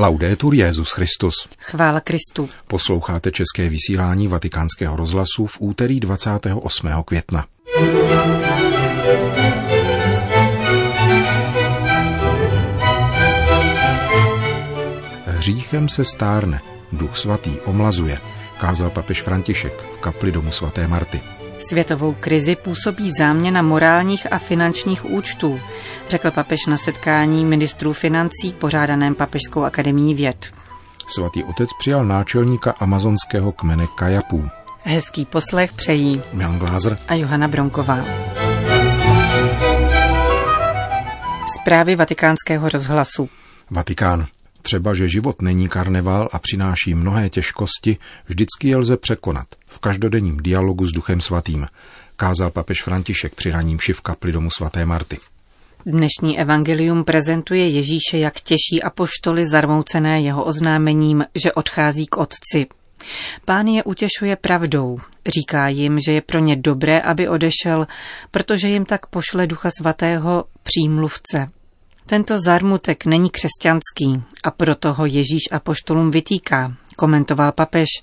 Laudetur Jezus Christus. Chvála Kristu. Posloucháte české vysílání Vatikánského rozhlasu v úterý 28. května. Hříchem se stárne, duch svatý omlazuje, kázal papež František v kapli domu svaté Marty. Světovou krizi působí záměna morálních a finančních účtů, řekl papež na setkání ministrů financí pořádaném Papežskou akademií věd. Svatý otec přijal náčelníka amazonského kmene Kajapů. Hezký poslech přejí Jan Glázer a Johana Bronková. Zprávy vatikánského rozhlasu. Vatikán. Třeba, že život není karneval a přináší mnohé těžkosti, vždycky je lze překonat v každodenním dialogu s Duchem Svatým, kázal papež František při raním v kapli domu svaté Marty. Dnešní evangelium prezentuje Ježíše, jak těší apoštoly zarmoucené jeho oznámením, že odchází k otci. Pán je utěšuje pravdou. Říká jim, že je pro ně dobré, aby odešel, protože jim tak pošle Ducha Svatého přímluvce. Tento zarmutek není křesťanský a proto ho Ježíš apoštolům vytýká, komentoval papež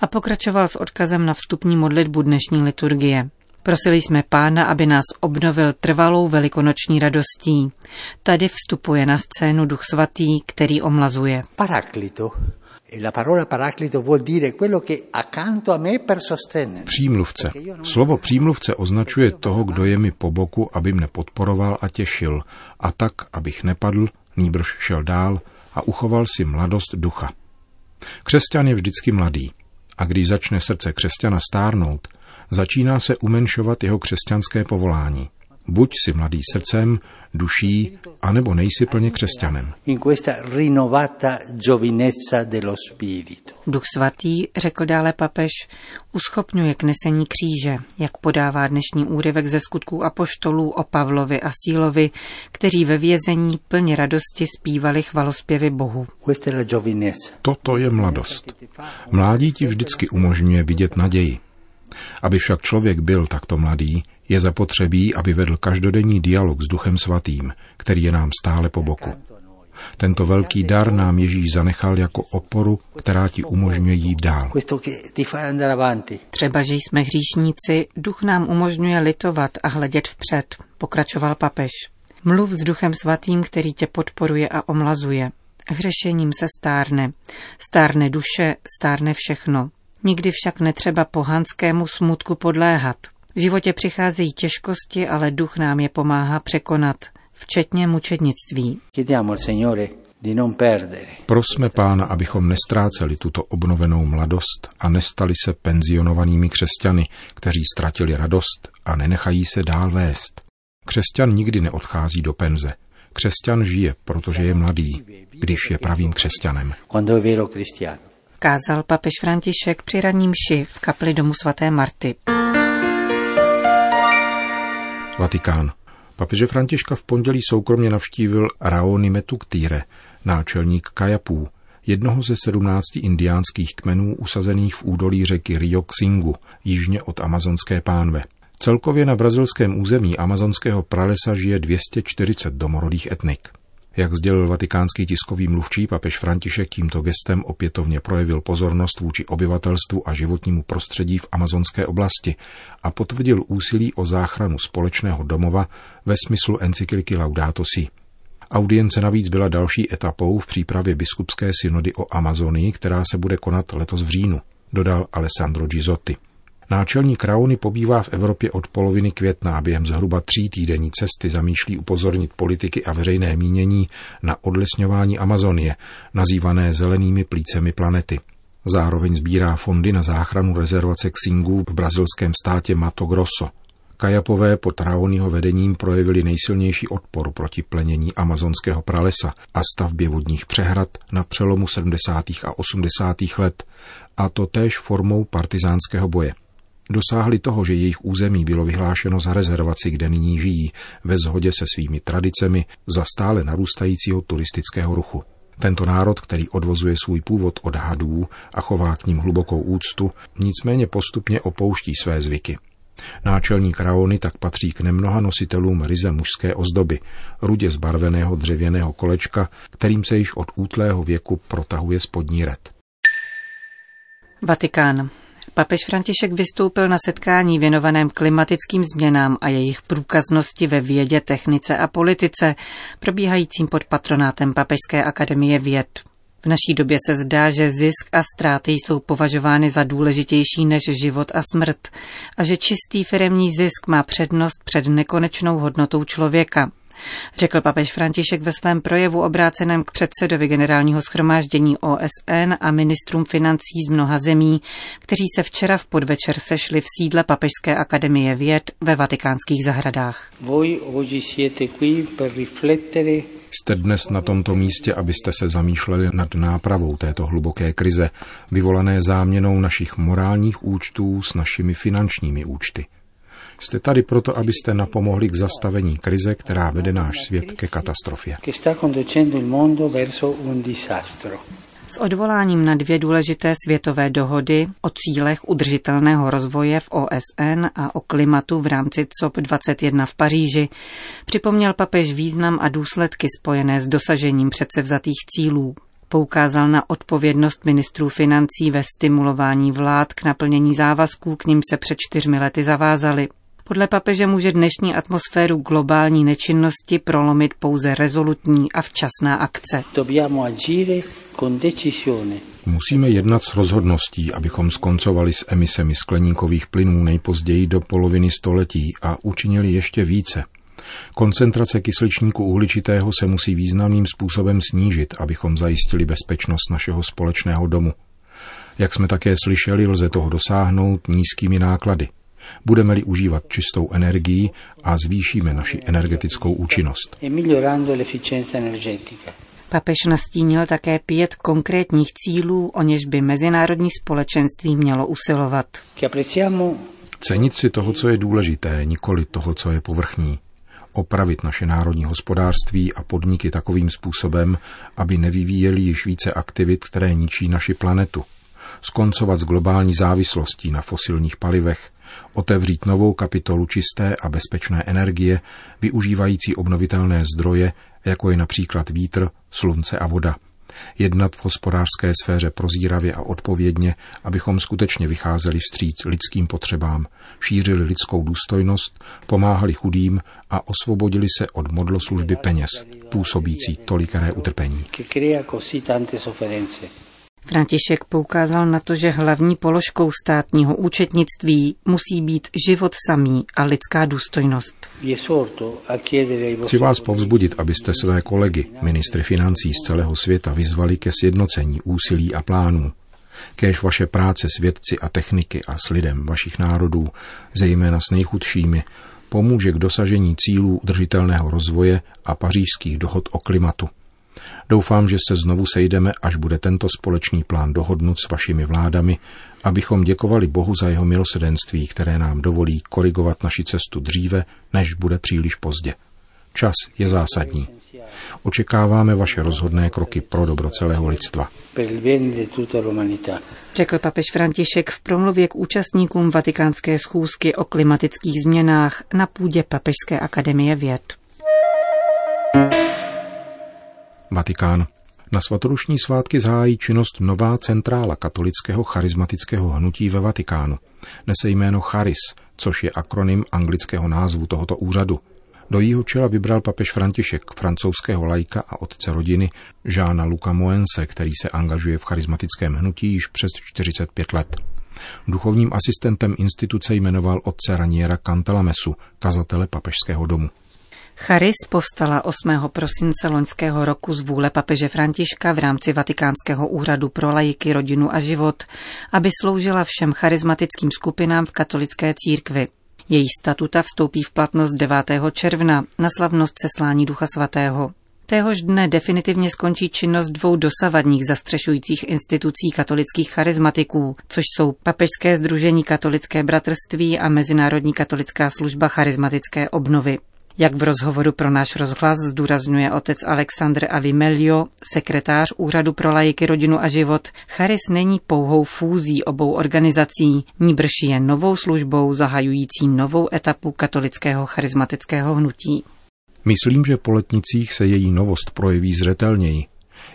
a pokračoval s odkazem na vstupní modlitbu dnešní liturgie. Prosili jsme pána, aby nás obnovil trvalou velikonoční radostí. Tady vstupuje na scénu Duch Svatý, který omlazuje. Paraklito. E la parola paraclito vuol dire quello che accanto a me per sostennere. Přímluvce. Slovo přímluvce označuje toho, kdo je mi po boku, aby mne podporoval a těšil, a tak, abych nepadl, nýbrž šel dál a uchoval si mladost ducha. Křesťan je vždycky mladý. A když začne srdce křesťana stárnout, začíná se umenšovat jeho křesťanské povolání. Buď si mladý srdcem, duší, anebo nejsi plně křesťanem. Duch svatý, řekl dále papež, uschopňuje k nesení kříže, jak podává dnešní úryvek ze skutků apoštolů o Pavlovi a Sílovi, kteří ve vězení plně radosti zpívali chvalospěvy Bohu. Toto je mladost. Mládí ti vždycky umožňuje vidět naději. Aby však člověk byl takto mladý, je zapotřebí, aby vedl každodenní dialog s Duchem Svatým, který je nám stále po boku. Tento velký dar nám Ježíš zanechal jako oporu, která ti umožňuje jít dál. Třeba, že jsme hříšníci, duch nám umožňuje litovat a hledět vpřed, pokračoval papež. Mluv s duchem svatým, který tě podporuje a omlazuje. Hřešením se stárne. Stárne duše, stárne všechno. Nikdy však netřeba pohanskému smutku podléhat. V životě přicházejí těžkosti, ale duch nám je pomáhá překonat, včetně mučednictví. Prosme pána, abychom nestráceli tuto obnovenou mladost a nestali se penzionovanými křesťany, kteří ztratili radost a nenechají se dál vést. Křesťan nikdy neodchází do penze. Křesťan žije, protože je mladý, když je pravým křesťanem. Kázal papež František při ranním ši v kapli domu svaté Marty. Vatikán. Papeže Františka v pondělí soukromně navštívil Raoni Metuktýre, náčelník Kajapů, jednoho ze sedmnácti indiánských kmenů usazených v údolí řeky Rio Xingu, jižně od amazonské pánve. Celkově na brazilském území amazonského pralesa žije 240 domorodých etnik. Jak sdělil vatikánský tiskový mluvčí, papež František tímto gestem opětovně projevil pozornost vůči obyvatelstvu a životnímu prostředí v amazonské oblasti a potvrdil úsilí o záchranu společného domova ve smyslu encykliky Laudato Si. Audience navíc byla další etapou v přípravě biskupské synody o Amazonii, která se bude konat letos v říjnu, dodal Alessandro Gizotti. Náčelník Rauny pobývá v Evropě od poloviny května a během zhruba tří týdenní cesty zamýšlí upozornit politiky a veřejné mínění na odlesňování Amazonie, nazývané zelenými plícemi planety. Zároveň sbírá fondy na záchranu rezervace Xingu v brazilském státě Mato Grosso. Kajapové pod Raoniho vedením projevili nejsilnější odpor proti plenění amazonského pralesa a stavbě vodních přehrad na přelomu 70. a 80. let, a to též formou partizánského boje. Dosáhli toho, že jejich území bylo vyhlášeno za rezervaci, kde nyní žijí, ve shodě se svými tradicemi za stále narůstajícího turistického ruchu. Tento národ, který odvozuje svůj původ od hadů a chová k ním hlubokou úctu, nicméně postupně opouští své zvyky. Náčelník Raony tak patří k nemnoha nositelům ryze mužské ozdoby, rudě zbarveného dřevěného kolečka, kterým se již od útlého věku protahuje spodní red. Vatikán. Papež František vystoupil na setkání věnovaném klimatickým změnám a jejich průkaznosti ve vědě, technice a politice, probíhajícím pod patronátem Papežské akademie věd. V naší době se zdá, že zisk a ztráty jsou považovány za důležitější než život a smrt a že čistý firemní zisk má přednost před nekonečnou hodnotou člověka řekl papež František ve svém projevu obráceném k předsedovi generálního schromáždění OSN a ministrům financí z mnoha zemí, kteří se včera v podvečer sešli v sídle Papežské akademie věd ve vatikánských zahradách. Jste dnes na tomto místě, abyste se zamýšleli nad nápravou této hluboké krize, vyvolané záměnou našich morálních účtů s našimi finančními účty. Jste tady proto, abyste napomohli k zastavení krize, která vede náš svět ke katastrofě. S odvoláním na dvě důležité světové dohody o cílech udržitelného rozvoje v OSN a o klimatu v rámci COP21 v Paříži připomněl papež význam a důsledky spojené s dosažením předsevzatých cílů. Poukázal na odpovědnost ministrů financí ve stimulování vlád k naplnění závazků, k ním se před čtyřmi lety zavázali. Podle papeže může dnešní atmosféru globální nečinnosti prolomit pouze rezolutní a včasná akce. Musíme jednat s rozhodností, abychom skoncovali s emisemi skleníkových plynů nejpozději do poloviny století a učinili ještě více. Koncentrace kysličníku uhličitého se musí významným způsobem snížit, abychom zajistili bezpečnost našeho společného domu. Jak jsme také slyšeli, lze toho dosáhnout nízkými náklady – budeme-li užívat čistou energii a zvýšíme naši energetickou účinnost. Papež nastínil také pět konkrétních cílů, o něž by mezinárodní společenství mělo usilovat. Cenit si toho, co je důležité, nikoli toho, co je povrchní. Opravit naše národní hospodářství a podniky takovým způsobem, aby nevyvíjeli již více aktivit, které ničí naši planetu. Skoncovat s globální závislostí na fosilních palivech, otevřít novou kapitolu čisté a bezpečné energie, využívající obnovitelné zdroje, jako je například vítr, slunce a voda. Jednat v hospodářské sféře prozíravě a odpovědně, abychom skutečně vycházeli vstříc lidským potřebám, šířili lidskou důstojnost, pomáhali chudým a osvobodili se od modloslužby peněz, působící tolikeré utrpení. František poukázal na to, že hlavní položkou státního účetnictví musí být život samý a lidská důstojnost. Chci vás povzbudit, abyste své kolegy, ministry financí z celého světa, vyzvali ke sjednocení úsilí a plánů. Kéž vaše práce s vědci a techniky a s lidem vašich národů, zejména s nejchudšími, pomůže k dosažení cílů udržitelného rozvoje a pařížských dohod o klimatu. Doufám, že se znovu sejdeme, až bude tento společný plán dohodnut s vašimi vládami, abychom děkovali Bohu za jeho milosedenství, které nám dovolí korigovat naši cestu dříve, než bude příliš pozdě. Čas je zásadní. Očekáváme vaše rozhodné kroky pro dobro celého lidstva. Řekl papež František v promluvě k účastníkům vatikánské schůzky o klimatických změnách na půdě Papežské akademie věd. Vatikán. Na svatodušní svátky zahájí činnost nová centrála katolického charismatického hnutí ve Vatikánu. Nese jméno Charis, což je akronym anglického názvu tohoto úřadu. Do jího čela vybral papež František francouzského lajka a otce rodiny Žána Luka Moense, který se angažuje v charismatickém hnutí již přes 45 let. Duchovním asistentem instituce jmenoval otce Raniera Cantalamesu, kazatele papežského domu. Charis povstala 8. prosince loňského roku z vůle papeže Františka v rámci Vatikánského úřadu pro lajiky, rodinu a život, aby sloužila všem charismatickým skupinám v katolické církvi. Její statuta vstoupí v platnost 9. června na slavnost seslání Ducha Svatého. Téhož dne definitivně skončí činnost dvou dosavadních zastřešujících institucí katolických charizmatiků, což jsou Papežské združení katolické bratrství a Mezinárodní katolická služba charizmatické obnovy. Jak v rozhovoru pro náš rozhlas zdůrazňuje otec Alexandr Avimelio, sekretář Úřadu pro lajky, rodinu a život, Charis není pouhou fúzí obou organizací, níbrž je novou službou zahajující novou etapu katolického charismatického hnutí. Myslím, že po letnicích se její novost projeví zřetelněji.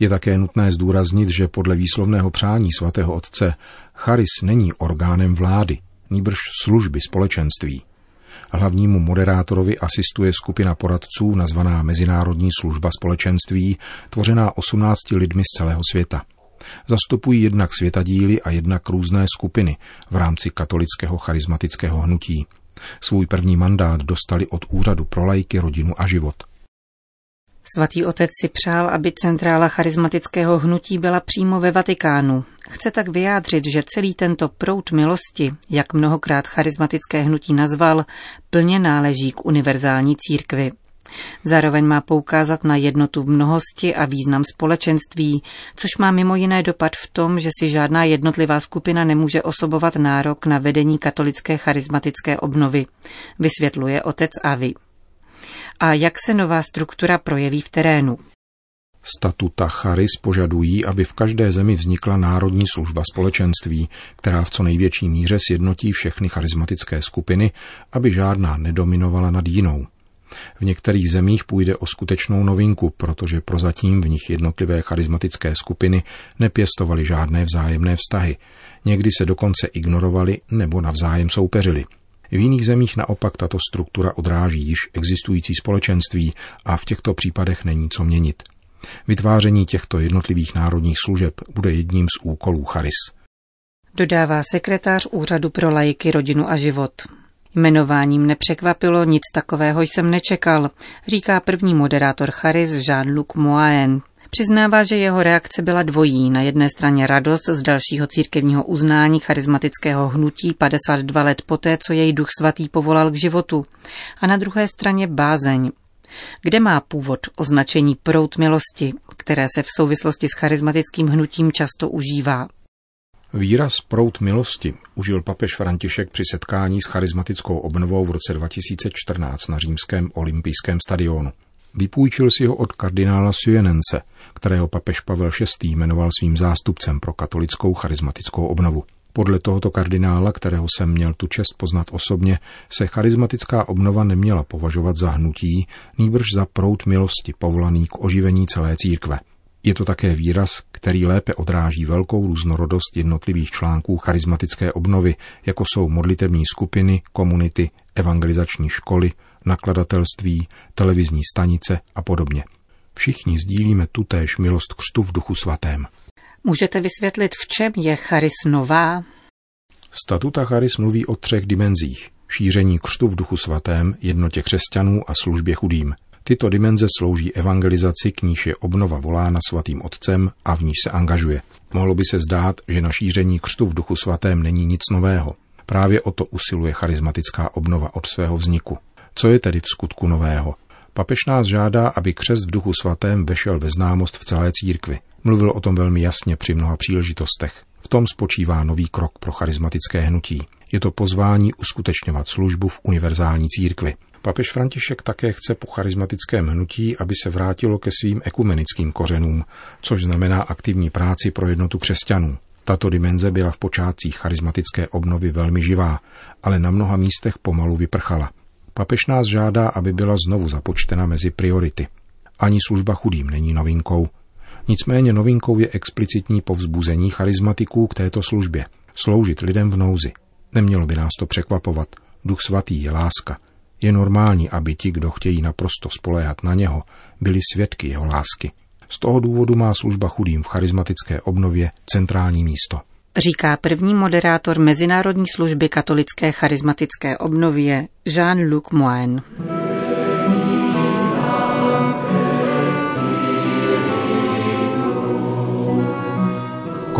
Je také nutné zdůraznit, že podle výslovného přání svatého otce Charis není orgánem vlády, níbrž služby společenství. Hlavnímu moderátorovi asistuje skupina poradců nazvaná Mezinárodní služba společenství, tvořená 18 lidmi z celého světa. Zastupují jednak světadíly a jednak různé skupiny v rámci katolického charismatického hnutí. Svůj první mandát dostali od Úřadu pro lajky, rodinu a život. Svatý otec si přál, aby centrála charismatického hnutí byla přímo ve Vatikánu. Chce tak vyjádřit, že celý tento prout milosti, jak mnohokrát charismatické hnutí nazval, plně náleží k univerzální církvi. Zároveň má poukázat na jednotu v mnohosti a význam společenství, což má mimo jiné dopad v tom, že si žádná jednotlivá skupina nemůže osobovat nárok na vedení katolické charismatické obnovy, vysvětluje otec Avi. A jak se nová struktura projeví v terénu? Statuta Charis požadují, aby v každé zemi vznikla národní služba společenství, která v co největší míře sjednotí všechny charismatické skupiny, aby žádná nedominovala nad jinou. V některých zemích půjde o skutečnou novinku, protože prozatím v nich jednotlivé charismatické skupiny nepěstovaly žádné vzájemné vztahy. Někdy se dokonce ignorovali nebo navzájem soupeřili. V jiných zemích naopak tato struktura odráží již existující společenství a v těchto případech není co měnit. Vytváření těchto jednotlivých národních služeb bude jedním z úkolů Charis. Dodává sekretář Úřadu pro lajky, rodinu a život. Jmenováním nepřekvapilo, nic takového jsem nečekal, říká první moderátor Charis Jean-Luc Moaen. Přiznává, že jeho reakce byla dvojí. Na jedné straně radost z dalšího církevního uznání charismatického hnutí 52 let poté, co jej duch svatý povolal k životu. A na druhé straně bázeň. Kde má původ označení prout milosti, které se v souvislosti s charismatickým hnutím často užívá? Výraz prout milosti užil papež František při setkání s charismatickou obnovou v roce 2014 na římském olympijském stadionu. Vypůjčil si ho od kardinála Sujenence, kterého papež Pavel VI. jmenoval svým zástupcem pro katolickou charismatickou obnovu. Podle tohoto kardinála, kterého jsem měl tu čest poznat osobně, se charismatická obnova neměla považovat za hnutí, nýbrž za prout milosti povolaný k oživení celé církve. Je to také výraz, který lépe odráží velkou různorodost jednotlivých článků charismatické obnovy, jako jsou modlitební skupiny, komunity, evangelizační školy, nakladatelství, televizní stanice a podobně. Všichni sdílíme tutéž milost křtu v duchu svatém. Můžete vysvětlit, v čem je charis nová? Statuta charis mluví o třech dimenzích. Šíření křtu v duchu svatém, jednotě křesťanů a službě chudým. Tyto dimenze slouží evangelizaci, k níž je obnova volána svatým otcem a v níž se angažuje. Mohlo by se zdát, že na šíření křtu v duchu svatém není nic nového. Právě o to usiluje charismatická obnova od svého vzniku. Co je tedy v skutku nového? Papež nás žádá, aby křest v duchu svatém vešel ve známost v celé církvi. Mluvil o tom velmi jasně při mnoha příležitostech. V tom spočívá nový krok pro charismatické hnutí. Je to pozvání uskutečňovat službu v univerzální církvi. Papež František také chce po charismatickém hnutí, aby se vrátilo ke svým ekumenickým kořenům, což znamená aktivní práci pro jednotu křesťanů. Tato dimenze byla v počátcích charismatické obnovy velmi živá, ale na mnoha místech pomalu vyprchala. Papež nás žádá, aby byla znovu započtena mezi priority. Ani služba chudým není novinkou. Nicméně novinkou je explicitní povzbuzení charizmatiků k této službě. Sloužit lidem v nouzi. Nemělo by nás to překvapovat. Duch svatý je láska. Je normální, aby ti, kdo chtějí naprosto spoléhat na něho, byli svědky jeho lásky. Z toho důvodu má služba chudým v charismatické obnově centrální místo říká první moderátor Mezinárodní služby katolické charismatické obnově Jean-Luc Moen.